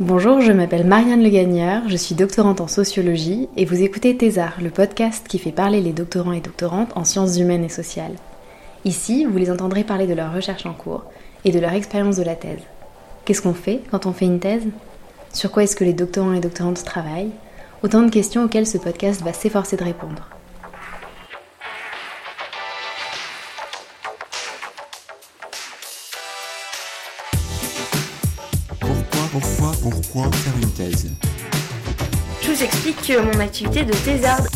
Bonjour, je m'appelle Marianne Le Gagneur, je suis doctorante en sociologie et vous écoutez Thésard, le podcast qui fait parler les doctorants et doctorantes en sciences humaines et sociales. Ici, vous les entendrez parler de leur recherche en cours et de leur expérience de la thèse. Qu'est-ce qu'on fait quand on fait une thèse? Sur quoi est-ce que les doctorants et doctorantes travaillent? Autant de questions auxquelles ce podcast va s'efforcer de répondre. Je vous explique mon activité de thésarde.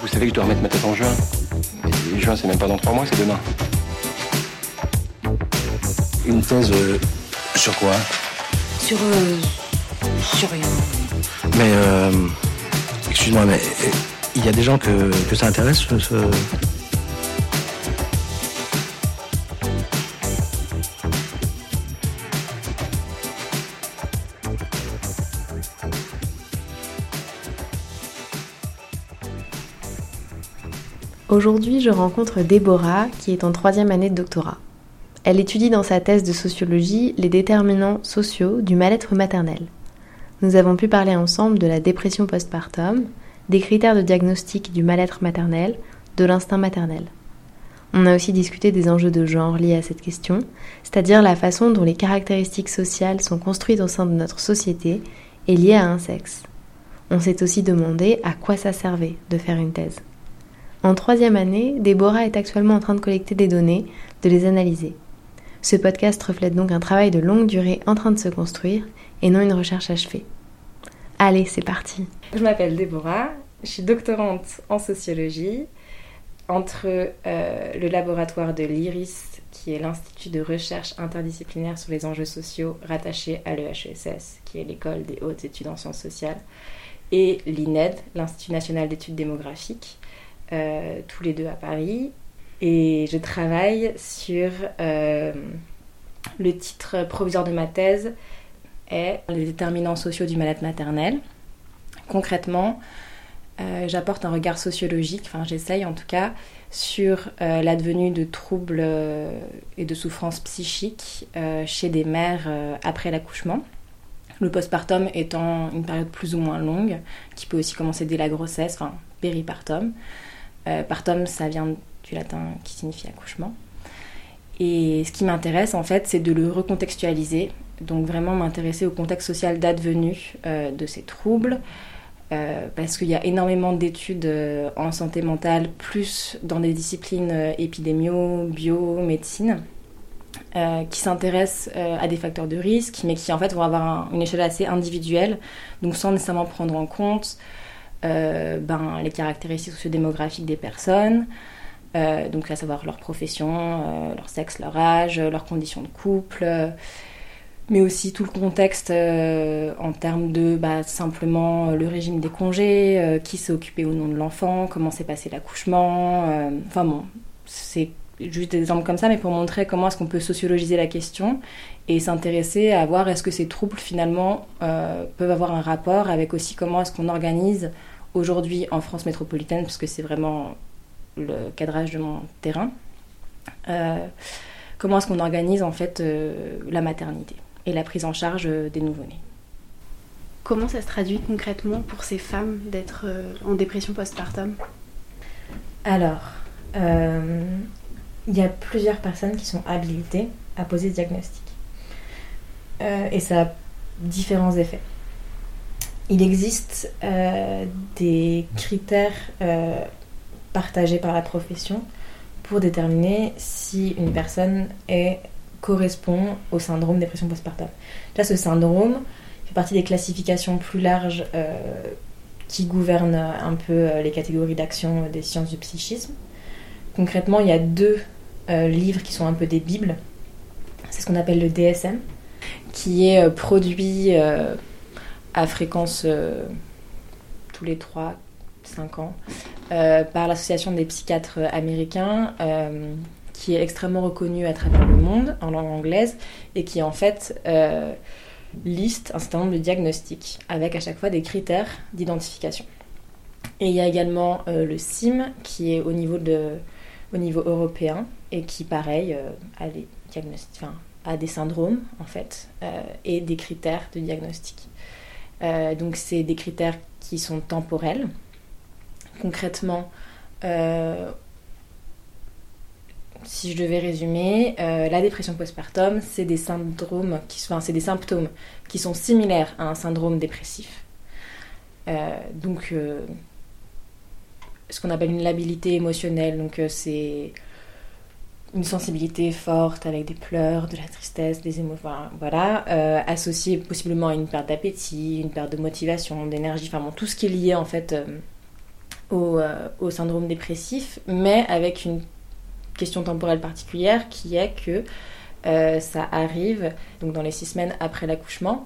Vous savez que je dois remettre ma tête en juin Mais juin, c'est même pas dans trois mois, c'est demain. Une thèse euh, sur quoi? Sur. Euh, sur rien. Mais, euh, excuse-moi, mais euh, il y a des gens que, que ça intéresse ce- Aujourd'hui, je rencontre Déborah, qui est en troisième année de doctorat. Elle étudie dans sa thèse de sociologie les déterminants sociaux du mal-être maternel. Nous avons pu parler ensemble de la dépression postpartum, des critères de diagnostic du mal-être maternel, de l'instinct maternel. On a aussi discuté des enjeux de genre liés à cette question, c'est-à-dire la façon dont les caractéristiques sociales sont construites au sein de notre société et liées à un sexe. On s'est aussi demandé à quoi ça servait de faire une thèse. En troisième année, Déborah est actuellement en train de collecter des données, de les analyser. Ce podcast reflète donc un travail de longue durée en train de se construire et non une recherche achevée. Allez, c'est parti. Je m'appelle Déborah, je suis doctorante en sociologie entre euh, le laboratoire de l'IRIS, qui est l'Institut de recherche interdisciplinaire sur les enjeux sociaux rattaché à l'EHESS, qui est l'école des hautes études en sciences sociales, et l'INED, l'Institut national d'études démographiques, euh, tous les deux à Paris. Et je travaille sur euh, le titre provisoire de ma thèse est les déterminants sociaux du mal-être maternel. Concrètement, euh, j'apporte un regard sociologique, enfin j'essaye en tout cas, sur euh, l'advenue de troubles et de souffrances psychiques chez des mères après l'accouchement. Le postpartum étant une période plus ou moins longue, qui peut aussi commencer dès la grossesse, enfin péripartum. Euh, partum, ça vient du latin qui signifie accouchement. Et ce qui m'intéresse en fait, c'est de le recontextualiser, donc vraiment m'intéresser au contexte social d'advenue euh, de ces troubles, euh, parce qu'il y a énormément d'études en santé mentale, plus dans des disciplines épidémio, bio, médecine, qui s'intéressent à des facteurs de risque, mais qui en fait vont avoir un- une échelle assez individuelle, donc sans nécessairement prendre en compte ben, les caractéristiques sociodémographiques des personnes, euh, donc à savoir leur profession, euh, leur sexe, leur âge, leurs conditions de couple, euh, mais aussi tout le contexte euh, en termes de bah, simplement euh, le régime des congés, euh, qui s'est occupé ou non de l'enfant, comment s'est passé l'accouchement. euh, enfin bon, c'est juste des exemples comme ça, mais pour montrer comment est-ce qu'on peut sociologiser la question et s'intéresser à voir est-ce que ces troubles finalement euh, peuvent avoir un rapport avec aussi comment est-ce qu'on organise aujourd'hui en France métropolitaine, parce que c'est vraiment le cadrage de mon terrain, euh, comment est-ce qu'on organise en fait euh, la maternité et la prise en charge euh, des nouveau-nés? Comment ça se traduit concrètement pour ces femmes d'être euh, en dépression postpartum? Alors, euh, il y a plusieurs personnes qui sont habilitées à poser ce diagnostic. Euh, et ça a différents effets. Il existe euh, des critères euh, partagés par la profession pour déterminer si une personne correspond au syndrome dépression postpartum. Là, ce syndrome fait partie des classifications plus larges euh, qui gouvernent un peu les catégories d'action des sciences du psychisme. Concrètement, il y a deux livres qui sont un peu des bibles. C'est ce qu'on appelle le DSM, qui est produit à fréquence euh, tous les 3-5 ans euh, par l'Association des psychiatres américains, euh, qui est extrêmement reconnue à travers le monde en langue anglaise et qui en fait liste un certain nombre de diagnostics avec à chaque fois des critères d'identification. Et il y a également le CIM qui est au niveau, de, au niveau européen et qui, pareil, a les diagnostics, à des syndromes, en fait, et des critères de diagnostic. Donc, c'est des critères qui sont temporels. Concrètement, si je devais résumer, euh, la dépression postpartum, c'est des c'est des symptômes qui sont similaires à un syndrome dépressif. Euh, donc, euh, ce qu'on appelle une labilité émotionnelle, donc c'est une sensibilité forte avec des pleurs, de la tristesse, des émotions, voilà, associée possiblement à une perte d'appétit, une perte de motivation, d'énergie, enfin bon, tout ce qui est lié en fait au, au syndrome dépressif, mais avec une question temporelle particulière qui est que euh, ça arrive donc dans les six semaines après l'accouchement.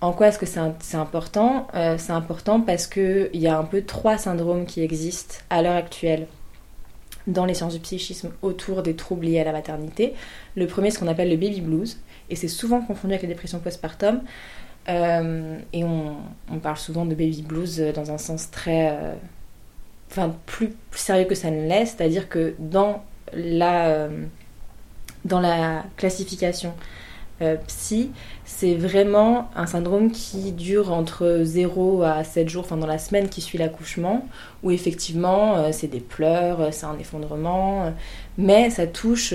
En quoi est-ce que c'est important? Euh, C'est important parce qu'il y a un peu trois syndromes qui existent à l'heure actuelle dans les sciences du psychisme autour des troubles liés à la maternité. Le premier, ce qu'on appelle le baby blues, et c'est souvent confondu avec la dépression postpartum. Euh, et on, parle souvent de baby blues dans un sens très. enfin, plus sérieux que ça ne l'est, c'est-à-dire que dans la, euh, dans la classification euh, psy, c'est vraiment un syndrome qui dure entre 0 à 7 jours, enfin dans la semaine qui suit l'accouchement, où effectivement euh, c'est des pleurs, c'est un effondrement, mais ça touche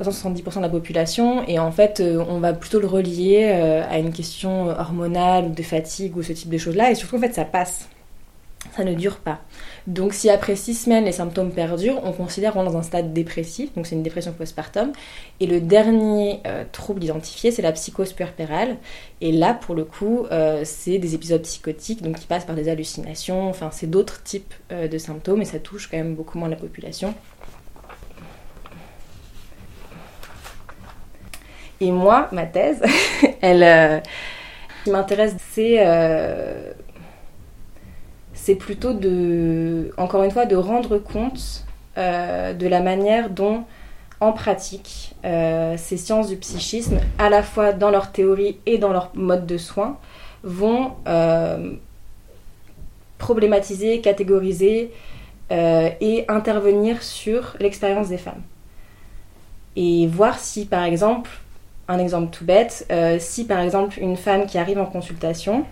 60-70% de la population et en fait on va plutôt le relier à une question hormonale ou de fatigue ou ce type de choses-là et surtout en fait ça passe, ça ne dure pas. Donc si après six semaines les symptômes perdurent, on considère qu'on est dans un stade dépressif, donc c'est une dépression postpartum. Et le dernier euh, trouble identifié, c'est la psychose puerpérale. Et là, pour le coup, euh, c'est des épisodes psychotiques, donc qui passent par des hallucinations, enfin c'est d'autres types euh, de symptômes et ça touche quand même beaucoup moins la population. Et moi, ma thèse, elle, qui m'intéresse, c'est c'est plutôt de, encore une fois, de rendre compte euh, de la manière dont, en pratique, euh, ces sciences du psychisme, à la fois dans leur théorie et dans leur mode de soins, vont euh, problématiser, catégoriser et intervenir sur l'expérience des femmes. Et voir si, par exemple, un exemple tout bête, si par exemple une femme qui arrive en consultation,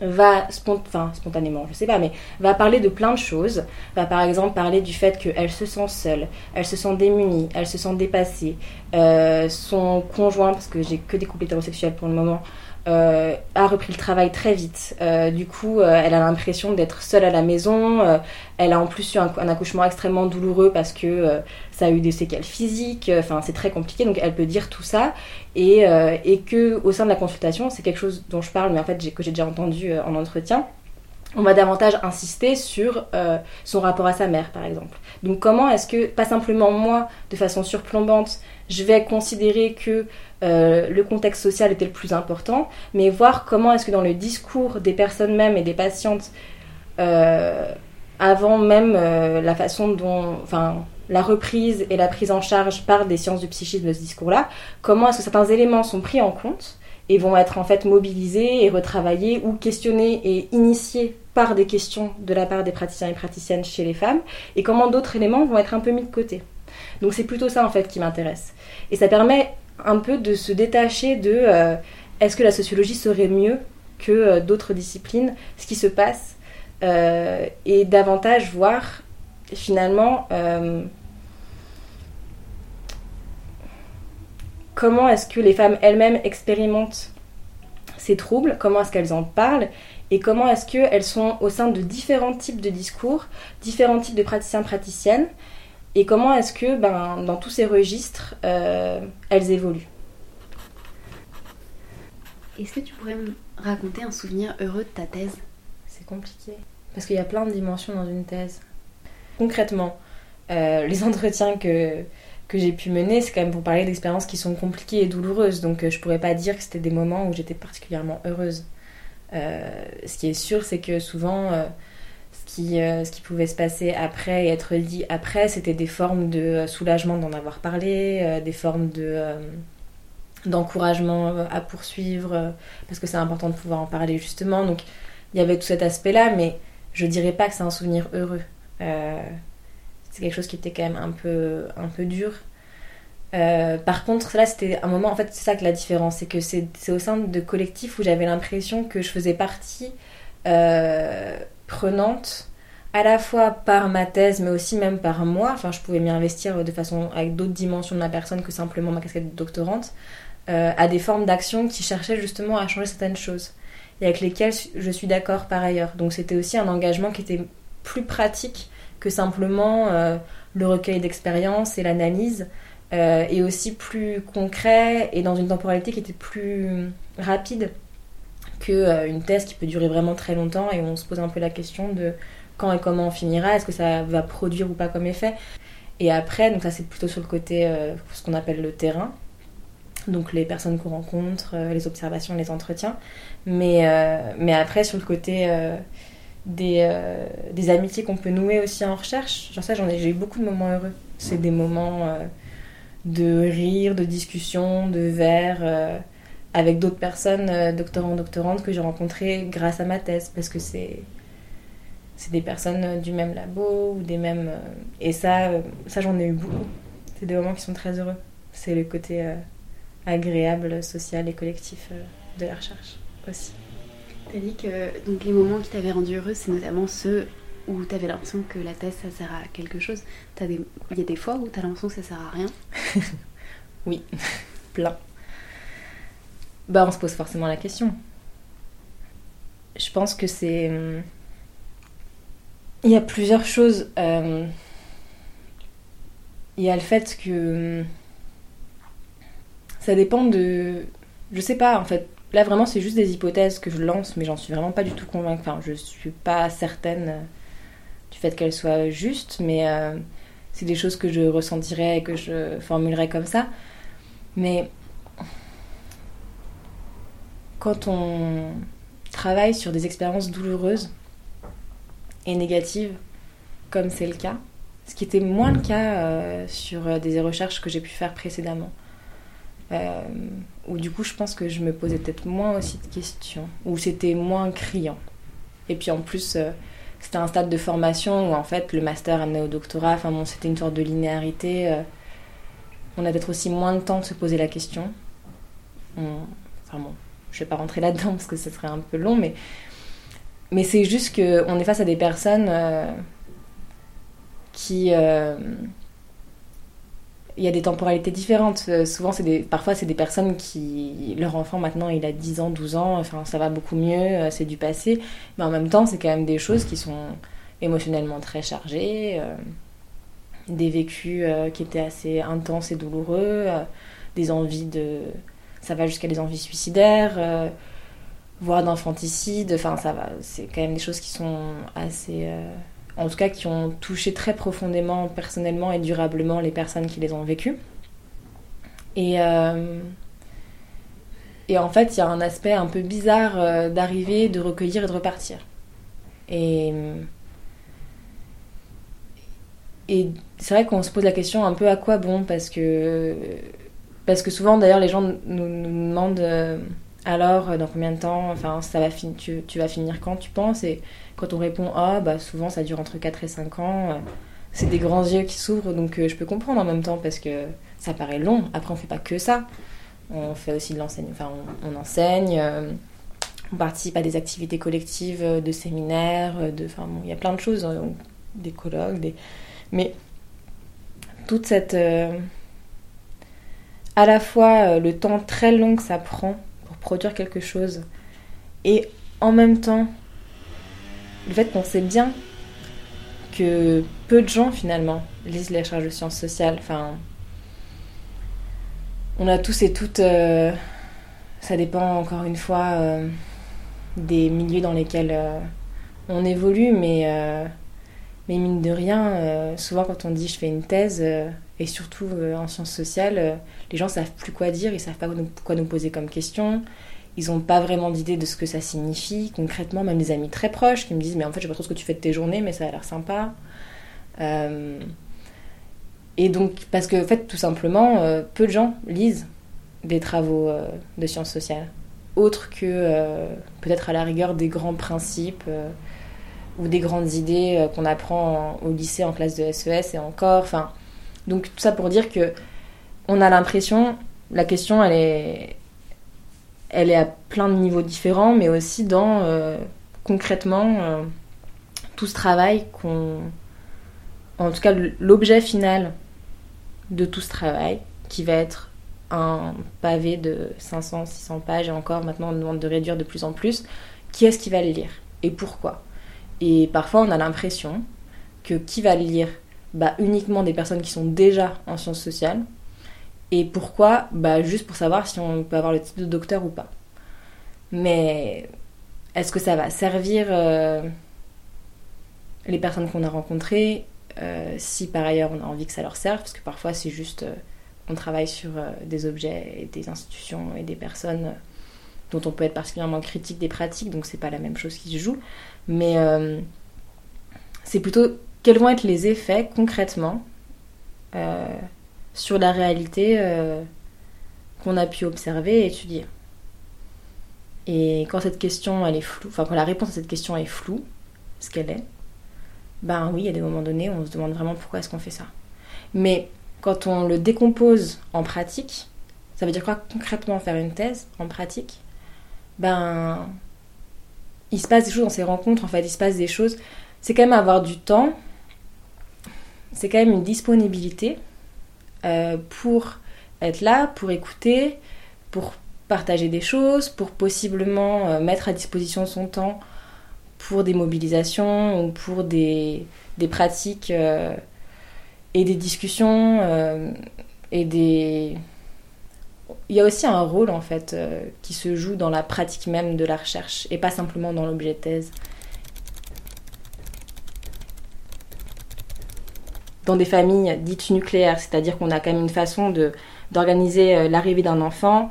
va spontanément, je sais pas, mais va parler de plein de choses. Va par exemple parler du fait qu'elle se sent seule, elle se sent démunie, elle se sent dépassée. Euh, son conjoint, parce que j'ai que des couples hétérosexuels pour le moment, euh, a repris le travail très vite. Euh, du coup, elle a l'impression d'être seule à la maison. elle a en plus eu un, accouchement extrêmement douloureux parce que ça a eu des séquelles physiques. Enfin, c'est très compliqué. Donc, elle peut dire tout ça et, et que au sein de la consultation, c'est quelque chose dont je parle, mais en fait que j'ai déjà entendu en entretien on va davantage insister sur son rapport à sa mère, par exemple. Donc comment est-ce que, pas simplement moi, de façon surplombante, je vais considérer que euh, le contexte social était le plus important, mais voir comment est-ce que dans le discours des personnes mêmes et des patientes, euh, avant même euh, la façon dont, enfin, la reprise et la prise en charge par des sciences du psychisme de ce discours-là, comment est-ce que certains éléments sont pris en compte et vont être en fait mobilisés et retravaillés ou questionnés et initiés par des questions de la part des praticiens et praticiennes chez les femmes, et comment d'autres éléments vont être un peu mis de côté. Donc c'est plutôt ça en fait qui m'intéresse. Et ça permet un peu de se détacher de euh, est-ce que la sociologie serait mieux que euh, d'autres disciplines, ce qui se passe, euh, et davantage voir finalement comment est-ce que les femmes elles-mêmes expérimentent ces troubles, comment est-ce qu'elles en parlent et comment est-ce qu'elles sont au sein de différents types de discours, différents types de praticiens, praticiennes, et comment est-ce que ben, dans tous ces registres, euh, elles évoluent? Est-ce que tu pourrais me raconter un souvenir heureux de ta thèse? C'est compliqué, parce qu'il y a plein de dimensions dans une thèse. Concrètement, euh, les entretiens que, que j'ai pu mener, c'est quand même pour parler d'expériences qui sont compliquées et douloureuses, donc euh, je pourrais pas dire que c'était des moments où j'étais particulièrement heureuse. ce qui est sûr, c'est que souvent euh, ce qui pouvait se passer après et être dit après, c'était des formes de euh, soulagement d'en avoir parlé, euh, des formes de d'encouragement à poursuivre, parce que c'est important de pouvoir en parler justement. Donc il y avait tout cet aspect-là, mais je dirais pas que c'est un souvenir heureux. c'est quelque chose qui était quand même un peu, un peu dur. Par contre, là, c'était un moment, en fait, c'est ça que la différence, c'est que c'est au sein de collectifs où j'avais l'impression que je faisais partie prenante, à la fois par ma thèse, mais aussi même par moi. Enfin, je pouvais m'y investir de façon avec d'autres dimensions de ma personne que simplement ma casquette de doctorante, euh, à des formes d'action qui cherchaient justement à changer certaines choses et avec lesquelles je suis d'accord par ailleurs. Donc, c'était aussi un engagement qui était plus pratique que simplement euh, le recueil d'expériences et l'analyse. Euh, et aussi plus concret et dans une temporalité qui était plus rapide que euh, thèse qui peut durer vraiment très longtemps et on se pose un peu la question de quand et comment on finira, est-ce que ça va produire ou pas comme effet. Et après, donc ça c'est plutôt sur le côté euh, ce qu'on appelle le terrain, donc les personnes qu'on rencontre, euh, les observations, les entretiens. Mais, mais après sur le côté des, des amitiés qu'on peut nouer aussi en recherche, genre ça j'en ai, j'ai eu beaucoup de moments heureux. C'est des moments de rire, de discussion, de verre avec d'autres personnes, euh, doctorants, doctorantes, que j'ai rencontrées grâce à ma thèse, parce que c'est c'est des personnes euh, du même labo ou des mêmes... euh, et ça, ça j'en ai eu beaucoup. C'est des moments qui sont très heureux. C'est le côté euh, agréable, social et collectif euh, de la recherche aussi. T'as dit que donc, les moments qui t'avaient rendu heureuse, c'est notamment ceux où t'avais l'impression que la thèse ça sert à quelque chose. T'as des... Il y a des fois où t'as l'impression que ça sert à rien? Oui, plein. Bah, on se pose forcément la question. Je pense que c'est. hum, Il y a plusieurs choses. euh, Il y a le fait que. hum, Ça dépend de. Je sais pas, en fait. Là, vraiment, c'est juste des hypothèses que je lance, mais j'en suis vraiment pas du tout convaincue. Enfin, je suis pas certaine euh, du fait qu'elles soient justes, mais euh, c'est des choses que je ressentirais et que je formulerais comme ça. Mais quand on travaille sur des expériences douloureuses et négatives, comme c'est le cas, ce qui était moins le cas euh, sur euh, des recherches que j'ai pu faire précédemment, euh, où du coup je pense que je me posais peut-être moins aussi de questions, où c'était moins criant. Et puis en plus, euh, c'était un stade de formation où en fait le master amenait au doctorat, enfin bon, c'était une sorte de linéarité. on a peut-être aussi moins de temps de se poser la question. On- Enfin bon, je vais pas rentrer là-dedans parce que ce serait un peu long, mais, mais c'est juste qu'on est face à des personnes euh, qui. euh, Il y a des temporalités différentes. Euh, souvent, c'est des, parfois, c'est des personnes qui. Leur enfant, maintenant, il a 10 ans, 12 ans, enfin, ça va beaucoup mieux, c'est du passé. Mais en même temps, c'est quand même des choses qui sont émotionnellement très chargées, des vécus qui étaient assez intenses et douloureux, des envies de. Ça va jusqu'à des envies suicidaires, euh, voire d'infanticide. Enfin, ça va. C'est quand même des choses qui sont assez. euh, en tout cas, qui ont touché très profondément, personnellement et durablement les personnes qui les ont vécues. Et. euh, et en fait, il y a un aspect un peu bizarre d'arriver, de recueillir et de repartir. Et. Et c'est vrai qu'on se pose la question un peu à quoi bon parce que parce que souvent d'ailleurs les gens nous, demandent euh, alors dans combien de temps enfin ça va tu, vas finir quand tu penses? Et quand on répond ah bah souvent ça dure entre 4 et 5 ans euh, c'est des grands yeux qui s'ouvrent donc euh, je peux comprendre en même temps parce que ça paraît long après on fait pas que ça on fait aussi de l'enseignement enfin on, enseigne euh, on participe à des activités collectives euh, de séminaires euh, de enfin il y a plein de choses euh, des colloques des mais toute cette. euh, à la fois euh, le temps très long que ça prend pour produire quelque chose, et en même temps, le fait qu'on sait bien que peu de gens finalement lisent les recherches de sciences sociales. On a tous et toutes. euh, ça dépend encore une fois euh, des milieux dans lesquels on évolue, mais. mais mine de rien, souvent quand on dit je fais une thèse, et surtout euh, en sciences sociales, euh, les gens savent plus quoi dire, ils savent pas quoi nous poser comme question, ils ont pas vraiment d'idée de ce que ça signifie concrètement, même des amis très proches qui me disent mais en fait je sais pas trop ce que tu fais de tes journées, mais ça a l'air sympa. Euh, et donc parce que en fait tout simplement, peu de gens lisent des travaux de sciences sociales, autres que peut-être à la rigueur des grands principes. ou des grandes idées qu'on apprend en- au lycée en classe de SES et encore. Enfin, donc tout ça pour dire que on a l'impression, la question, elle est, elle est à plein de niveaux différents, mais aussi dans euh, concrètement euh, tout ce travail qu'on. En tout cas, l'objet final de tout ce travail, qui va être un pavé de 500, 600 pages, et encore maintenant on demande de réduire de plus en plus, qui est-ce qui va le lire Et pourquoi? Et parfois on a l'impression que qui va le lire bah, Uniquement des personnes qui sont déjà en sciences sociales. Et pourquoi bah, Juste pour savoir si on peut avoir le titre de docteur ou pas. Mais est-ce que ça va servir euh, les personnes qu'on a rencontrées euh, si par ailleurs on a envie que ça leur serve? Parce que parfois c'est juste euh, on travaille sur des objets et des institutions et des personnes dont on peut être particulièrement critique des pratiques, donc c'est pas la même chose qui se joue. Mais c'est plutôt quels vont être les effets concrètement sur la réalité qu'on a pu observer et étudier. Et quand cette question, elle est floue, enfin quand la réponse à cette question est floue, ce qu'elle est, ben oui, a des moments donnés on se demande vraiment pourquoi est-ce qu'on fait ça. Mais quand on le décompose en pratique, ça veut dire quoi concrètement faire une thèse en pratique? Ben, il se passe des choses dans ces rencontres, en fait, il se passe des choses. C'est quand même avoir du temps, c'est quand même une disponibilité euh, pour être là, pour écouter, pour partager des choses, pour possiblement euh, mettre à disposition son temps pour des mobilisations ou pour des, pratiques euh, et des discussions et des... Il y a aussi un rôle en fait qui se joue dans la pratique même de la recherche et pas simplement dans l'objet de thèse. Dans des familles dites nucléaires, c'est-à-dire qu'on a quand même une façon de, d'organiser l'arrivée d'un enfant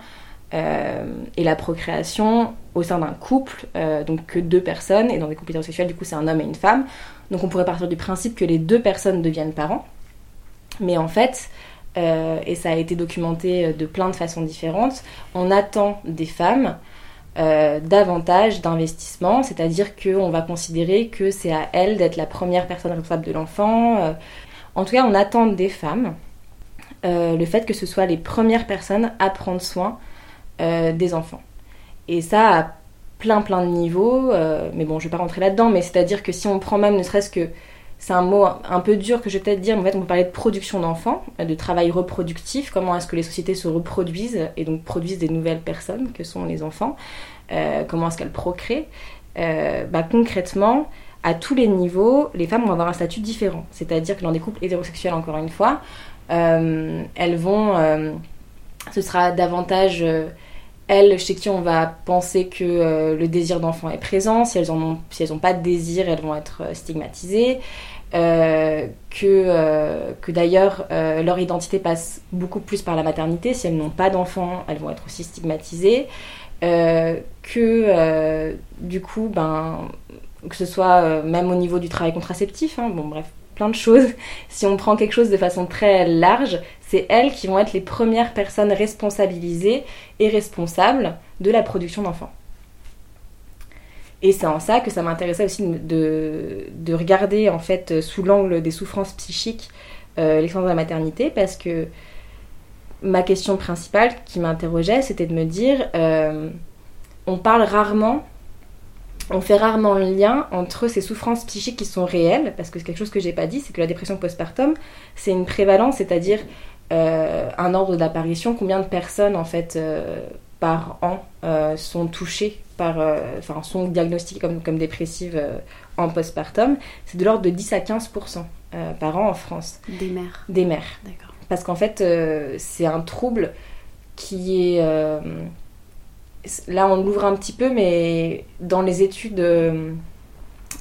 euh, et la procréation au sein d'un couple, euh, donc que deux personnes, et dans des couples hétérosexuels, du coup, c'est un homme et une femme. Donc on pourrait partir du principe que les deux personnes deviennent parents. Mais en fait, euh, et ça a été documenté de plein de façons différentes, on attend des femmes davantage d'investissement, c'est-à-dire qu'on va considérer que c'est à elles d'être la première personne responsable de l'enfant. En tout cas, on attend des femmes le fait que ce soit les premières personnes à prendre soin euh, des enfants. Et ça à plein plein de niveaux, euh, mais bon, je vais pas rentrer là-dedans, mais c'est-à-dire que si on prend même ne serait-ce que c'est un mot un peu dur que je vais peut-être dire, mais en fait on peut parler de production d'enfants, de travail reproductif, comment est-ce que les sociétés se reproduisent et donc produisent des nouvelles personnes que sont les enfants, euh, comment est-ce qu'elles procréent. bah, concrètement, à tous les niveaux, les femmes vont avoir un statut différent. C'est-à-dire que dans des couples hétérosexuels, encore une fois, elles vont... ce sera davantage elles chez qui on va penser que euh, le désir d'enfant est présent. Si elles n'ont pas de désir, elles vont être euh, stigmatisées. Euh, que, que d'ailleurs leur identité passe beaucoup plus par la maternité. Si elles n'ont pas d'enfant, elles vont être aussi stigmatisées. que du coup, ben, que ce soit même au niveau du travail contraceptif, hein, bon bref, plein de choses. Si on prend quelque chose de façon très large, c'est elles qui vont être les premières personnes responsabilisées et responsables de la production d'enfants. Et c'est en ça que ça m'intéressait aussi de, de, regarder en fait sous l'angle des souffrances psychiques euh, l'expérience de la maternité parce que ma question principale qui m'interrogeait c'était de me dire euh, on parle rarement on fait rarement le lien entre ces souffrances psychiques qui sont réelles, parce que c'est quelque chose que j'ai pas dit, c'est que la dépression postpartum, c'est une prévalence, c'est-à-dire euh, un ordre d'apparition, combien de personnes en fait euh, par an euh, sont touchées par, enfin sont diagnostiquées comme, comme dépressives en postpartum, c'est de l'ordre de 10 à 15% par an en France. Des mères. Des mères. D'accord. Parce qu'en fait, c'est un trouble qui est là on l'ouvre un petit peu, mais dans les études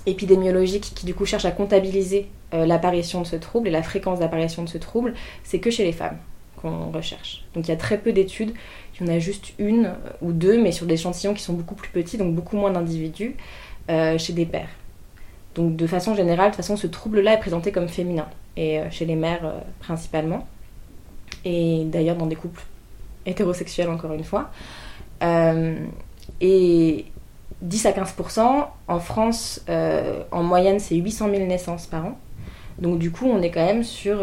épidémiologiques qui du coup cherchent à comptabiliser euh, l'apparition de ce trouble et la fréquence d'apparition de ce trouble, c'est que chez les femmes qu'on recherche. Donc il y a très peu d'études, il y en a juste une ou deux, mais sur des échantillons qui sont beaucoup plus petits, donc beaucoup moins d'individus, euh, chez des pères. Donc de façon générale, de toute façon, ce trouble-là est présenté comme féminin, et euh, chez les mères principalement, et d'ailleurs dans des couples hétérosexuels encore une fois. Et 10 à 15%, en France, en moyenne, c'est 800 000 naissances par an. Donc du coup, on est quand même sur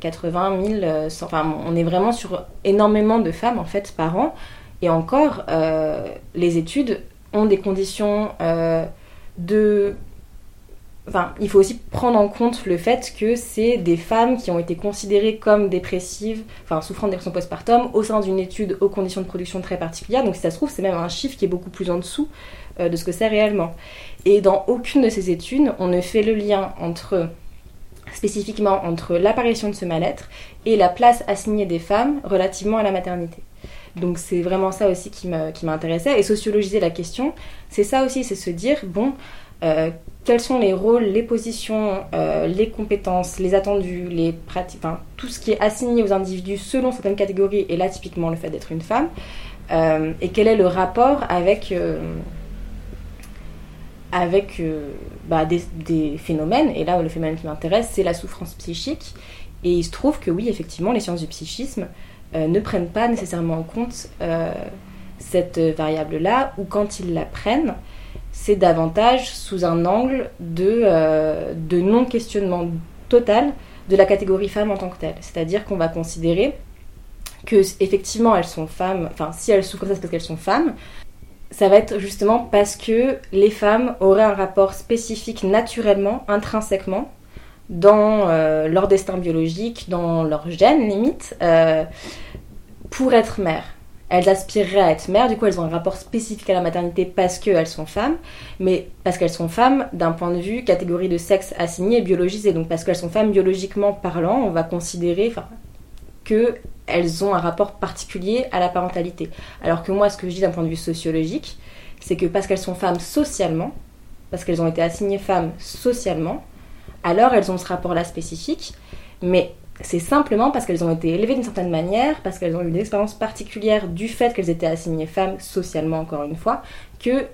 80 000, 100, enfin on est vraiment sur énormément de femmes en fait par an. Et encore, euh, les études ont des conditions euh, de Enfin, il faut aussi prendre en compte le fait que c'est des femmes qui ont été considérées comme dépressives, enfin souffrant de dépression postpartum, au sein d'une étude aux conditions de production très particulières. Donc si ça se trouve, c'est même un chiffre qui est beaucoup plus en dessous euh, de ce que c'est réellement. Et dans aucune de ces études, on ne fait le lien entre spécifiquement entre l'apparition de ce mal-être et la place assignée des femmes relativement à la maternité. Donc c'est vraiment ça aussi qui m'intéressait. Et sociologiser la question, c'est ça aussi, c'est se dire, bon, euh, quels sont les rôles, les positions, euh, les compétences, les attendus, les pratiques, tout ce qui est assigné aux individus selon certaines catégories, et là typiquement le fait d'être une femme, euh, et quel est le rapport avec, avec bah, des, phénomènes, et là le phénomène qui m'intéresse, c'est la souffrance psychique, et il se trouve que oui, effectivement, les sciences du psychisme ne prennent pas nécessairement en compte cette variable-là, ou quand ils la prennent, c'est davantage sous un angle de, euh, de non-questionnement total de la catégorie femme en tant que telle. C'est-à-dire qu'on va considérer que effectivement elles sont femmes, enfin si elles souffrent ça c'est parce qu'elles sont femmes, ça va être justement parce que les femmes auraient un rapport spécifique naturellement, intrinsèquement, dans euh, leur destin biologique, dans leur gène limite, euh, pour être mère elles aspireraient à être mères, du coup elles ont un rapport spécifique à la maternité parce qu'elles sont femmes, mais parce qu'elles sont femmes d'un point de vue catégorie de sexe assigné et biologisé. Donc parce qu'elles sont femmes biologiquement parlant, on va considérer qu'elles ont un rapport particulier à la parentalité. Alors que moi, ce que je dis d'un point de vue sociologique, c'est que parce qu'elles sont femmes socialement, parce qu'elles ont été assignées femmes socialement, alors elles ont ce rapport-là spécifique, mais c'est simplement parce qu'elles ont été élevées d'une certaine manière, parce qu'elles ont eu une expérience particulière du fait qu'elles étaient assignées femmes socialement, encore une fois, que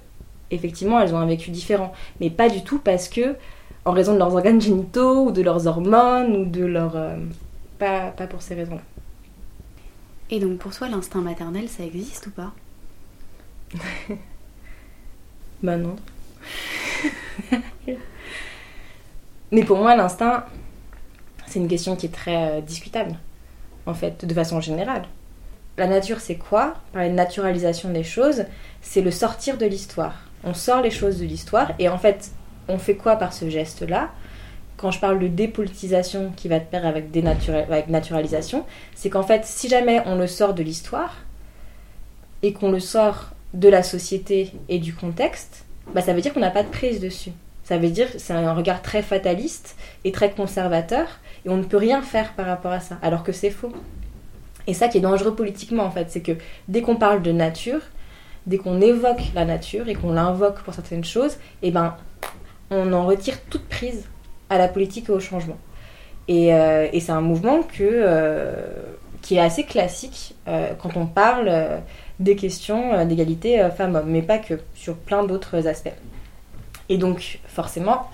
effectivement elles ont un vécu différent. Mais pas du tout parce que, en raison de leurs organes génitaux, ou de leurs hormones, ou de leur. Euh, pas, pas pour ces raisons-là. Et donc pour toi, l'instinct maternel, ça existe ou pas? Bah non. Mais pour moi, l'instinct, c'est une question qui est très euh, discutable, en fait, de façon générale. La nature, c'est quoi? Par la naturalisation des choses, c'est le sortir de l'histoire. On sort les choses de l'histoire, et en fait, on fait quoi par ce geste-là? Quand je parle de dépolitisation qui va de pair avec, avec naturalisation, c'est qu'en fait, si jamais on le sort de l'histoire et qu'on le sort de la société et du contexte, bah, ça veut dire qu'on n'a pas de prise dessus. Ça veut dire c'est un regard très fataliste et très conservateur et on ne peut rien faire par rapport à ça, alors que c'est faux. Et ça qui est dangereux politiquement en fait, c'est que dès qu'on parle de nature, dès qu'on évoque la nature et qu'on l'invoque pour certaines choses, eh ben on en retire toute prise à la politique et au changement. Et, euh, c'est un mouvement euh, qui est assez classique euh, quand on parle des questions d'égalité femmes-hommes, mais pas que, sur plein d'autres aspects. Et donc forcément,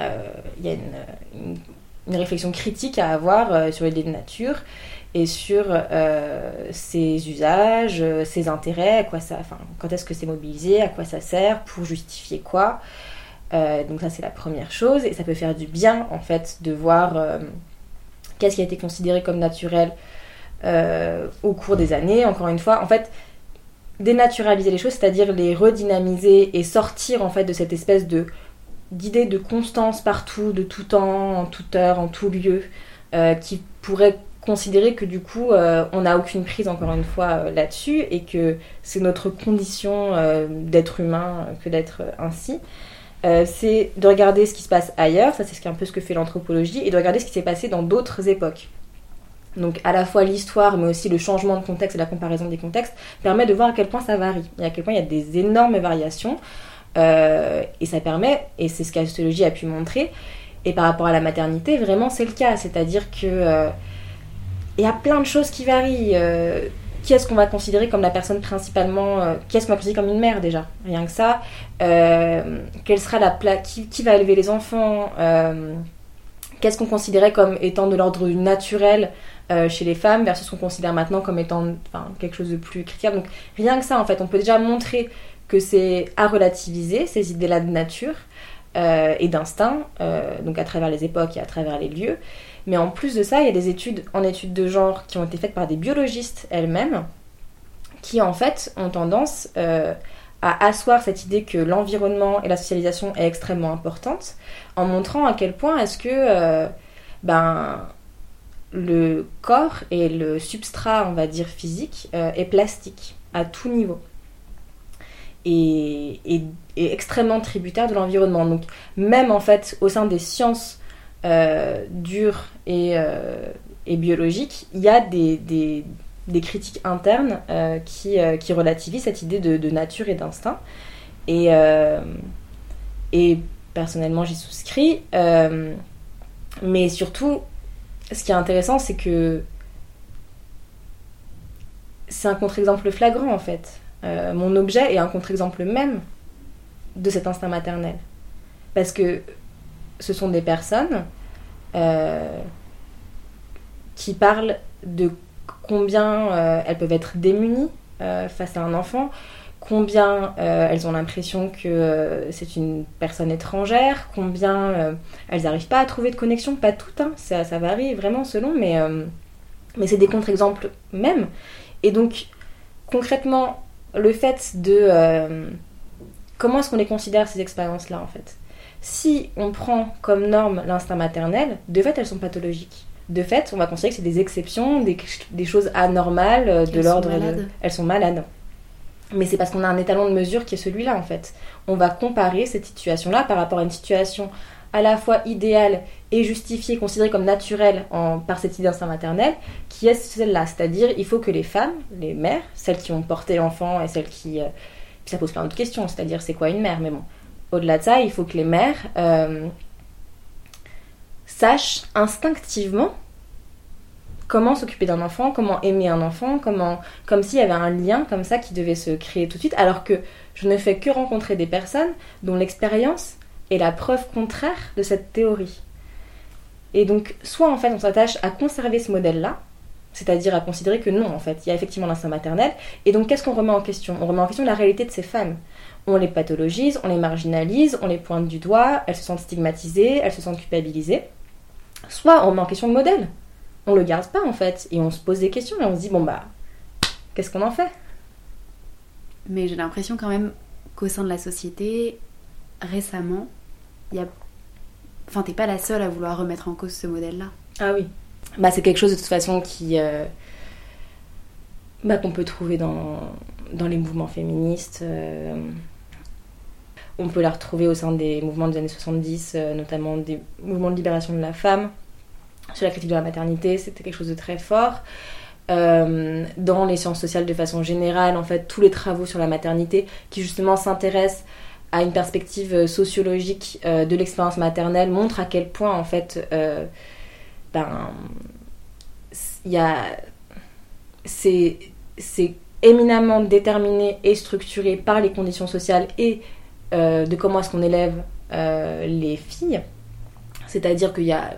il y a une réflexion critique à avoir euh, sur l'idée de nature et sur euh, ses usages, euh, ses intérêts, à quoi ça, enfin, quand est-ce que c'est mobilisé, à quoi ça sert, pour justifier quoi. donc ça c'est la première chose et ça peut faire du bien en fait de voir qu'est-ce qui a été considéré comme naturel au cours des années. Encore une fois, en fait, dénaturaliser les choses, c'est-à-dire les redynamiser et sortir en fait de cette espèce de d'idées de constance partout, de tout temps, en toute heure, en tout lieu, euh, qui pourrait considérer que du coup euh, on n'a aucune prise encore une fois euh, là-dessus et que c'est notre condition d'être humain que d'être ainsi. c'est de regarder ce qui se passe ailleurs, ça c'est un peu ce que fait l'anthropologie, et de regarder ce qui s'est passé dans d'autres époques. Donc à la fois l'histoire, mais aussi le changement de contexte et la comparaison des contextes permet de voir à quel point ça varie, et à quel point il y a des énormes variations. Euh, et ça permet, et c'est ce qu'Astrologie a pu montrer, et par rapport à la maternité, vraiment c'est le cas. C'est-à-dire que euh, il y a plein de choses qui varient. Euh, qui est-ce qu'on va considérer comme la personne principalement Qui est-ce qu'on va considérer comme une mère déjà? Rien que ça. quelle sera la pla qui, va élever les enfants? Qu'est-ce qu'on considérait comme étant de l'ordre naturel chez les femmes versus ce qu'on considère maintenant comme étant quelque chose de plus critiquable. Donc rien que ça, en fait, on peut déjà montrer que c'est à relativiser ces idées-là de nature euh, et d'instinct, euh, donc à travers les époques et à travers les lieux, Mais en plus de ça, il y a des études en études de genre qui ont été faites par des biologistes elles-mêmes, qui en fait ont tendance euh, à asseoir cette idée que l'environnement et la socialisation est extrêmement importante, en montrant à quel point est-ce que ben, le corps et le substrat, on va dire, physique est plastique à tout niveau. Et extrêmement tributaire de l'environnement. Donc même en fait au sein des sciences euh, dures et, euh, et biologiques, il y a des, critiques internes euh, qui, relativisent cette idée de, nature et d'instinct. Et, personnellement j'y souscris. Mais surtout, ce qui est intéressant, c'est que c'est un contre-exemple flagrant en fait. Euh, mon objet est un contre-exemple même de cet instinct maternel. Parce que ce sont des personnes euh, qui parlent de combien euh, elles peuvent être démunies face à un enfant, combien elles ont l'impression que c'est une personne étrangère, combien elles n'arrivent pas à trouver de connexion, pas toutes, hein, ça, ça varie vraiment selon, mais, mais c'est des contre-exemples même. Et donc, concrètement, le fait de... euh, comment est-ce qu'on les considère ces expériences-là en fait? Si on prend comme norme l'instinct maternel, de fait elles sont pathologiques. De fait, on va considérer que c'est des exceptions, des, des choses anormales euh, de l'ordre de... Elles sont malades. Mais c'est parce qu'on a un étalon de mesure qui est celui-là en fait. On va comparer cette situation-là par rapport à une situation à la fois idéale et justifiée, considérée comme naturelle en- par cette idée d'instinct maternel, qui est celle-là. C'est-à-dire, il faut que les femmes, les mères, celles qui ont porté l'enfant et celles qui... euh, ça pose plein d'autres questions, c'est-à-dire c'est quoi une mère, mais bon. Au-delà de ça, il faut que les mères euh, sachent instinctivement comment s'occuper d'un enfant, comment aimer un enfant, comment, comme s'il y avait un lien comme ça qui devait se créer tout de suite, alors que je ne fais que rencontrer des personnes dont l'expérience est la preuve contraire de cette théorie. Et donc, soit en fait on s'attache à conserver ce modèle-là, c'est-à-dire à considérer que non, en fait, il y a effectivement l'instinct maternel, et donc qu'est-ce qu'on remet en question? On remet en question la réalité de ces femmes. On les pathologise, on les marginalise, on les pointe du doigt, elles se sentent stigmatisées, elles se sentent culpabilisées. Soit on remet en question le modèle, on le garde pas en fait, et on se pose des questions et on se dit bon bah, qu'est-ce qu'on en fait? Mais j'ai l'impression quand même qu'au sein de la société, récemment, y a. Enfin, t'es pas la seule à vouloir remettre en cause ce modèle-là. Ah oui. Bah, c'est quelque chose de toute façon qui. euh, bah, qu'on peut trouver dans, dans les mouvements féministes. euh, On peut la retrouver au sein des mouvements des années 70, euh, notamment des mouvements de libération de la femme. Sur la critique de la maternité, c'était quelque chose de très fort. Euh, dans les sciences sociales de façon générale, en fait, tous les travaux sur la maternité qui justement s'intéressent à une perspective euh, sociologique euh, de l'expérience maternelle montrent à quel point en fait euh, ben il y a c'est éminemment déterminé et structuré par les conditions sociales et de comment est-ce qu'on élève les filles. C'est-à-dire qu'il y a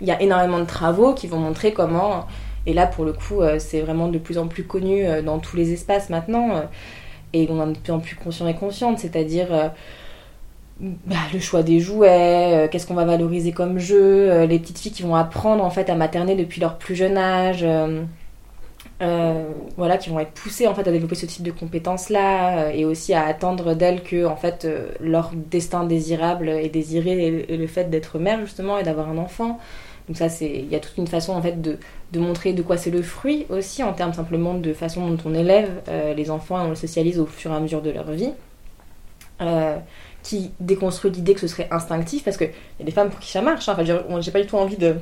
il y a énormément de travaux qui vont montrer comment et là pour le coup c'est vraiment de plus en plus connu dans tous les espaces maintenant et on en est de plus en plus conscient et consciente c'est-à-dire euh, bah, le choix des jouets, euh, qu'est-ce qu'on va valoriser comme jeu, euh, les petites filles qui vont apprendre en fait à materner depuis leur plus jeune âge, voilà, qui vont être poussées en fait à développer ce type de compétences-là et aussi à attendre d'elles que en fait leur destin désirable est désiré et, et le fait d'être mère justement et d'avoir un enfant. Donc ça c'est, il y a toute une façon en fait de, de montrer de quoi c'est le fruit aussi en termes simplement de façon dont on élève euh, les enfants et on les socialise au fur et à mesure de leur vie. Euh, qui déconstruit l'idée que ce serait instinctif parce qu'il y a des femmes pour qui ça marche. hein. Enfin, j'ai pas du tout envie de,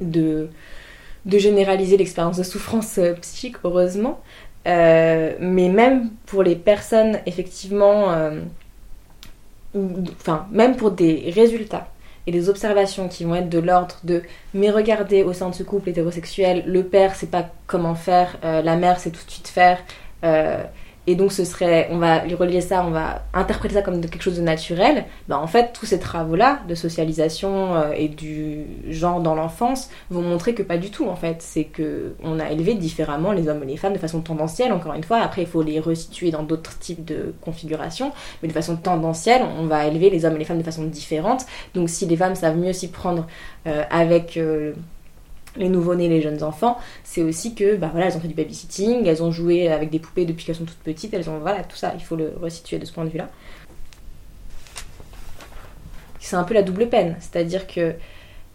de, de généraliser l'expérience de souffrance euh, psychique, heureusement. Mais même pour les personnes, effectivement, enfin, même pour des résultats et des observations qui vont être de l'ordre de mais regardez au sein de ce couple hétérosexuel, le père sait pas comment faire, euh, la mère sait tout de suite faire. euh, et donc ce serait, on va lui relier ça, on va interpréter ça comme quelque chose de naturel, ben en fait tous ces travaux-là de socialisation euh, et du genre dans l'enfance vont montrer que pas du tout en fait, c'est que on a élevé différemment les hommes et les femmes de façon tendancielle, encore une fois, après il faut les resituer dans d'autres types de configurations, mais de façon tendancielle, on va élever les hommes et les femmes de façon différente, donc si les femmes savent mieux s'y prendre euh, avec... Euh, les nouveau-nés, les jeunes enfants, c'est aussi que bah voilà, elles ont fait du babysitting, elles ont joué avec des poupées depuis qu'elles sont toutes petites, elles ont voilà tout ça, il faut le resituer de ce point de vue-là. C'est un peu la double peine, c'est-à-dire que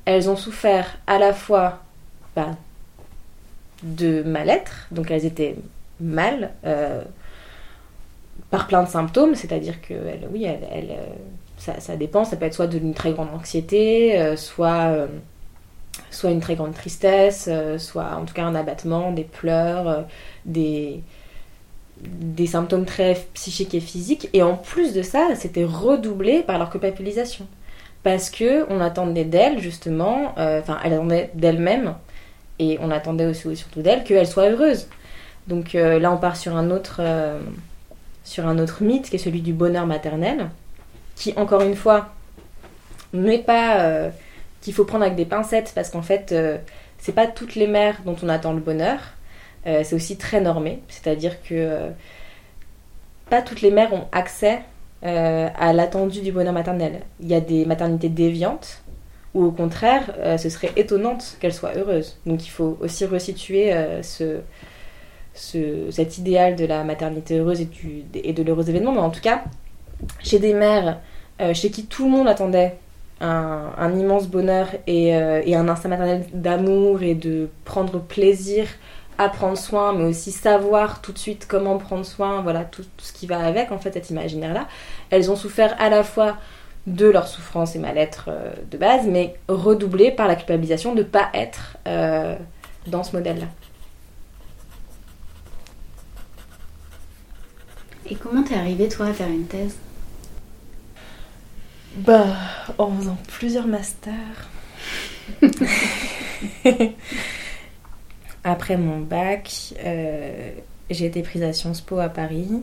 elles ont souffert à la fois bah, de mal-être, donc elles étaient mal euh, par plein de symptômes, c'est-à-dire que oui, elles, euh, ça, dépend, ça peut être soit d'une très grande anxiété, euh, soit soit une très grande tristesse, euh, soit en tout cas un abattement, des pleurs, euh, des, des symptômes très psychiques et physiques. Et en plus de ça, c'était redoublé par leur culpabilisation. Parce que on attendait d'elles, justement, euh, enfin, elles attendaient d'elles-mêmes, et on attendait aussi surtout d'elles qu'elles soient heureuses. Donc là, on part sur un, autre, sur un autre mythe qui est celui du bonheur maternel, qui, encore une fois, n'est pas qu'il faut prendre avec des pincettes parce qu'en fait, euh, c'est pas toutes les mères dont on attend le bonheur. Euh, c'est aussi très normé, c'est-à-dire que euh, pas toutes les mères ont accès à l'attendu du bonheur maternel. Il y a des maternités déviantes ou au contraire, ce serait étonnante qu'elles soient heureuses. Donc il faut aussi resituer ce, ce, cet idéal de la maternité heureuse et, et de l'heureux événement. Mais en tout cas, chez des mères chez qui tout le monde attendait un, immense bonheur euh, et, un instinct maternel d'amour et de prendre plaisir à prendre soin, mais aussi savoir tout de suite comment prendre soin, voilà, tout, ce qui va avec, en fait, cet imaginaire-là. Elles ont souffert à la fois de leur souffrance et mal-être euh, de base, mais redoublé par la culpabilisation de ne pas être euh, dans ce modèle-là. Et comment t'es arrivée, toi, à faire une thèse? Bah, en faisant plusieurs masters. Après mon bac, euh, j'ai été prise à Sciences Po à Paris.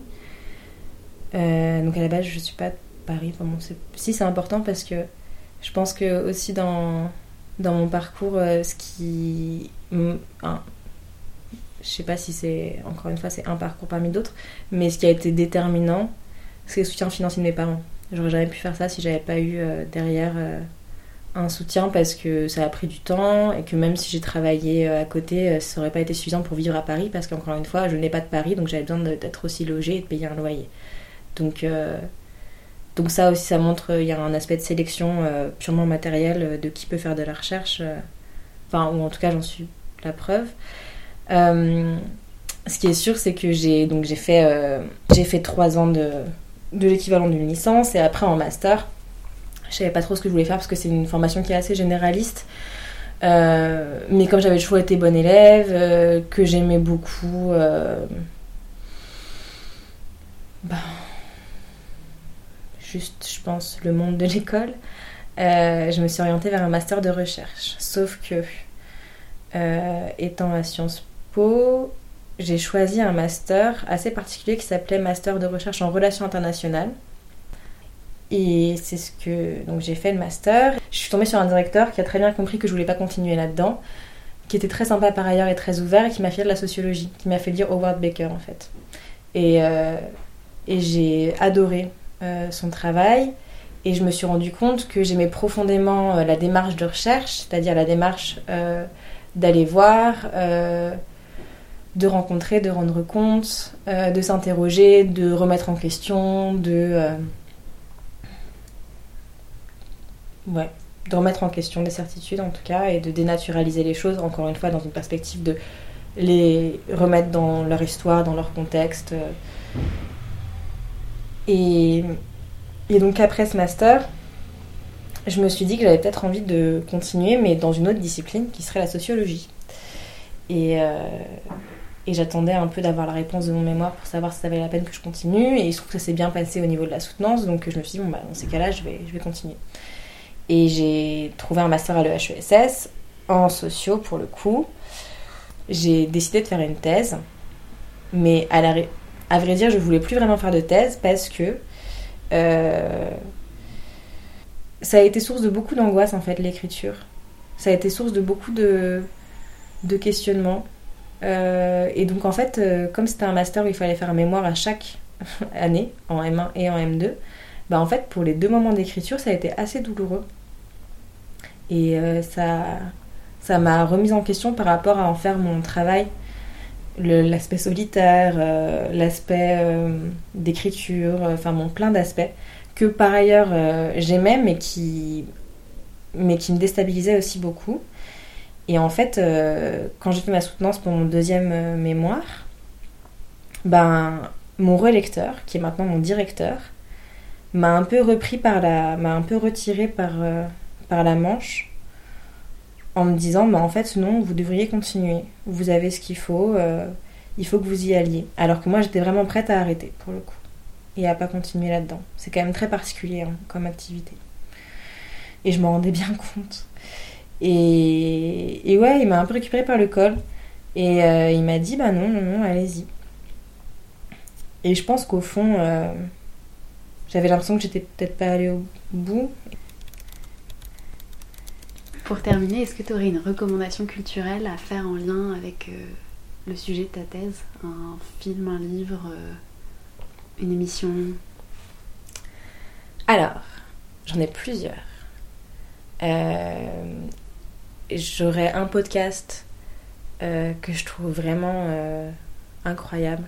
Euh, donc à la base, je suis pas Paris. si c'est important parce que je pense que aussi dans, mon parcours, euh, ce qui. je sais pas si c'est, encore une fois, c'est un parcours parmi d'autres, mais ce qui a été déterminant, c'est le soutien financier de mes parents. J'aurais jamais pu faire ça si j'avais pas eu euh, derrière euh, un soutien parce que ça a pris du temps et que même si j'ai travaillé euh, à côté, ça aurait pas été suffisant pour vivre à Paris parce qu'encore une fois, je n'ai pas de Paris donc j'avais besoin d'être aussi logée et de payer un loyer. Donc, donc ça aussi, ça montre il y a un aspect de sélection purement matériel de qui peut faire de la recherche. Enfin, ou en tout cas, j'en suis la preuve. ce qui est sûr, c'est que j'ai fait j'ai fait trois ans de de l'équivalent d'une licence et après en master. Je savais pas trop ce que je voulais faire parce que c'est une formation qui est assez généraliste. Euh, mais comme j'avais toujours été bonne élève, euh, que j'aimais beaucoup, euh, ben, juste, je pense, le monde de l'école, je me suis orientée vers un master de recherche. Sauf que, étant à Sciences Po, j'ai choisi un master assez particulier qui s'appelait Master de recherche en relations internationales. Et c'est ce que. Donc j'ai fait le master. Je suis tombée sur un directeur qui a très bien compris que je voulais pas continuer là-dedans, qui était très sympa par ailleurs et très ouvert et qui m'a fait de la sociologie, qui m'a fait lire Howard Baker en fait. Et, euh, et j'ai adoré euh, son travail et je me suis rendu compte que j'aimais profondément euh, la démarche de recherche, c'est-à-dire la démarche d'aller voir de rencontrer, de rendre compte, euh, de s'interroger, de remettre en question, de. Euh, ouais, de remettre en question des certitudes en tout cas et de dénaturaliser les choses, encore une fois, dans une perspective de les remettre dans leur histoire, dans leur contexte. Et, et donc après ce master, je me suis dit que j'avais peut-être envie de continuer, mais dans une autre discipline qui serait la sociologie. Et, euh, et j'attendais un peu d'avoir la réponse de mon mémoire pour savoir si ça valait la peine que je continue. Et se trouve que ça s'est bien passé au niveau de la soutenance, donc je me suis dit, bon, bah, dans ces cas-là, je vais, je vais continuer. Et j'ai trouvé un master à l'EHESS, en sociaux pour le coup. J'ai décidé de faire une thèse, mais à la, à vrai dire, je voulais plus vraiment faire de thèse parce que euh, ça a été source de beaucoup d'angoisse en fait, l'écriture. Ça a été source de beaucoup de, de questionnements. Euh, et donc en fait, euh, comme c'était un master où il fallait faire un mémoire à chaque année, en M1 et en M2, bah en fait pour les deux moments d'écriture, ça a été assez douloureux. Et ça ça m'a remise en question par rapport à en faire mon travail l'aspect solitaire, euh, l'aspect euh, d'écriture, euh, enfin bon, plein d'aspects que par ailleurs j'aimais mais qui, mais qui me déstabilisaient aussi beaucoup. Et en fait, quand j'ai fait ma soutenance pour mon deuxième mémoire, ben, mon relecteur, qui est maintenant mon directeur, m'a un peu repris par la, m'a un peu retiré par, par la manche en me disant bah, en fait non vous devriez continuer. Vous avez ce qu'il faut euh, il faut que vous y alliez. Alors que moi j'étais vraiment prête à arrêter pour le coup et à pas continuer là-dedans. C'est quand même très particulier hein, comme activité. Et je m'en rendais bien compte et, et ouais il m'a un peu récupéré par le col. Et euh, il m'a dit bah non non non allez-y. Et je pense qu'au fond euh, j'avais l'impression que j'étais peut-être pas allée au bout. Pour terminer, est-ce que tu aurais une recommandation culturelle à faire en lien avec euh, le sujet de ta thèse? Un film, un livre, une émission? Alors, j'en ai plusieurs. Euh, j'aurais un podcast que je trouve vraiment incroyable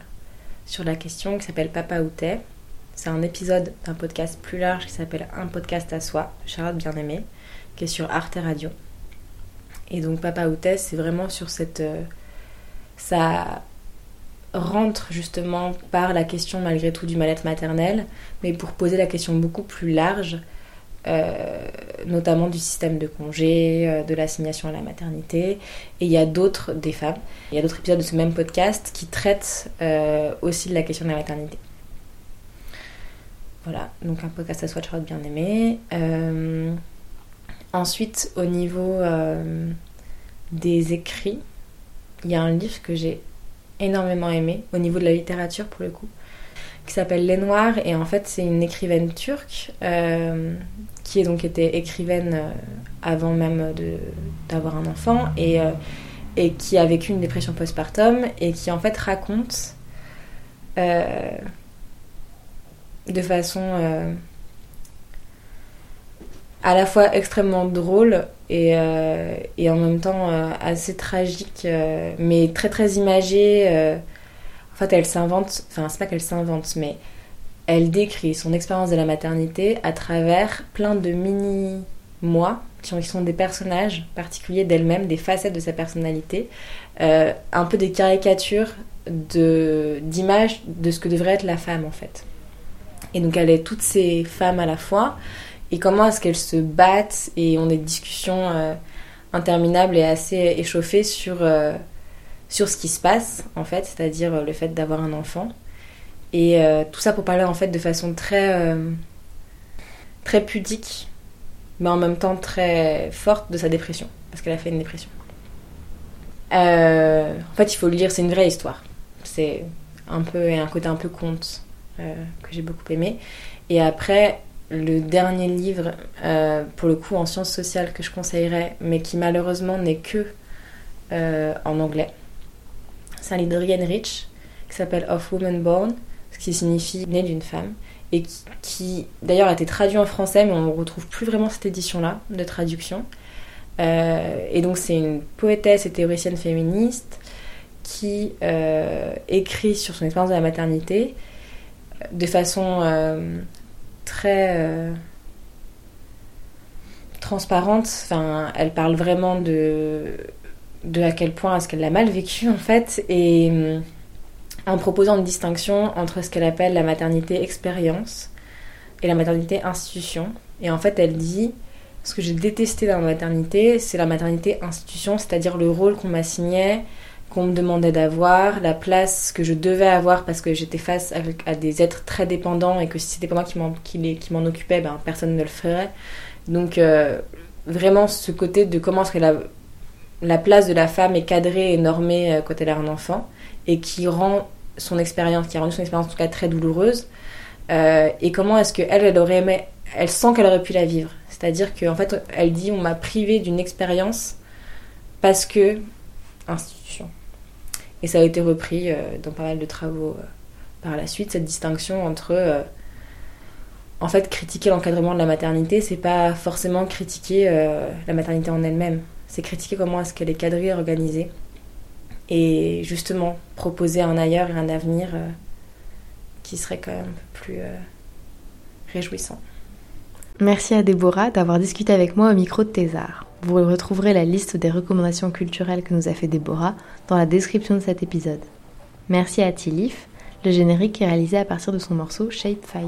sur la question qui s'appelle Papa ou t'es C'est un épisode d'un podcast plus large qui s'appelle Un podcast à soi, Charlotte Bien-Aimée qui est sur Arte Radio. Et donc Papa Hôtesse, c'est vraiment sur cette... Euh, ça rentre justement par la question malgré tout du mal-être maternel, mais pour poser la question beaucoup plus large, euh, notamment du système de congé, euh, de l'assignation à la maternité. Et il y a d'autres, des femmes, il y a d'autres épisodes de ce même podcast qui traitent aussi de la question de la maternité. Voilà, donc un podcast à de bien aimé. Ensuite, au niveau euh, des écrits, il y a un livre que j'ai énormément aimé, au niveau de la littérature pour le coup, qui s'appelle Les Noirs. Et en fait, c'est une écrivaine turque euh, qui est donc été écrivaine euh, avant même d'avoir un enfant et, et qui a vécu une dépression postpartum et qui en fait raconte de façon à la fois extrêmement drôle et, euh, et en même temps euh, assez tragique, euh, mais très très imagée. en fait, elle s'invente, enfin, c'est pas qu'elle s'invente, mais elle décrit son expérience de la maternité à travers plein de mini-moi qui sont des personnages particuliers d'elle-même, des facettes de sa personnalité, un peu des caricatures d'images de, de ce que devrait être la femme en fait. Et donc elle est toutes ces femmes à la fois, et comment est-ce qu'elles se battent et ont des discussions euh, interminables et assez échauffées sur, euh, sur ce qui se passe en fait, c'est-à-dire euh, le fait d'avoir un enfant. Et tout ça pour parler en fait de façon très, très pudique, mais en même temps très forte de sa dépression, parce qu'elle a fait une dépression. en fait, il faut le lire, c'est une vraie histoire. C'est un peu un côté un peu conte que j'ai beaucoup aimé. Et après, le dernier livre, euh, pour le coup en sciences sociales, que je conseillerais, mais qui malheureusement n'est que euh, en anglais. C'est un livre d'Adrienne Rich qui s'appelle Of Woman Born, ce qui signifie né d'une femme, et qui, d'ailleurs a été traduit en français, mais on ne retrouve plus vraiment cette édition-là de traduction. Euh, et donc c'est une poétesse et théoricienne féministe qui écrit sur son expérience de la maternité de façon très euh, transparente. Enfin, elle parle vraiment de, de à quel point est-ce qu'elle l'a mal vécu en fait, et euh, en proposant une distinction entre ce qu'elle appelle la maternité expérience et la maternité institution. Et en fait, elle dit ce que j'ai détesté dans la maternité, c'est la maternité institution, c'est-à-dire le rôle qu'on m'assignait qu'on me demandait d'avoir, la place que je devais avoir parce que j'étais face à, des êtres très dépendants et que si c'était pas moi qui m'en, qui, occupais, ben, personne ne le ferait. Donc euh, vraiment ce côté de comment est-ce que la, la place de la femme est cadrée et normée euh, quand elle a un enfant et qui rend son expérience, qui a rendu son expérience en tout cas très douloureuse, euh, et comment est-ce qu'elle, elle aurait aimé, elle sent qu'elle aurait pu la vivre. C'est-à-dire qu'en fait, elle dit on m'a privé d'une expérience parce que institution. Et ça a été repris euh, dans pas mal de travaux euh, par la suite, cette distinction entre en fait critiquer l'encadrement de la maternité, c'est pas forcément critiquer la maternité en elle-même, c'est critiquer comment est-ce qu'elle est cadrée, organisée et justement proposer un ailleurs et un avenir euh, qui serait quand même plus euh, réjouissant. Merci à Déborah d'avoir discuté avec moi au micro de Thésar. Vous retrouverez la liste des recommandations culturelles que nous a fait Déborah dans la description de cet épisode. Merci à Tilif, le générique est réalisé à partir de son morceau Shape 5.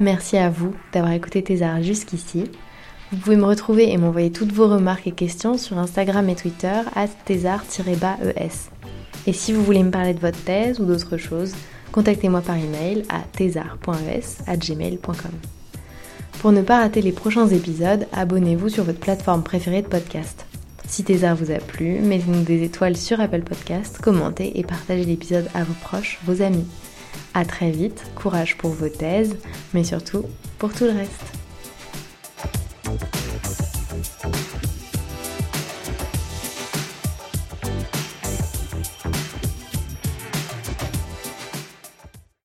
Merci à vous d'avoir écouté Thésar jusqu'ici. Vous pouvez me retrouver et m'envoyer toutes vos remarques et questions sur Instagram et Twitter à thésar-es. Et si vous voulez me parler de votre thèse ou d'autres choses, contactez-moi par email à thésar.es@gmail.com. Pour ne pas rater les prochains épisodes, abonnez-vous sur votre plateforme préférée de podcast. Si Thésar vous a plu, mettez-nous des étoiles sur Apple Podcast, commentez et partagez l'épisode à vos proches, vos amis. A très vite, courage pour vos thèses, mais surtout pour tout le reste. Thank you.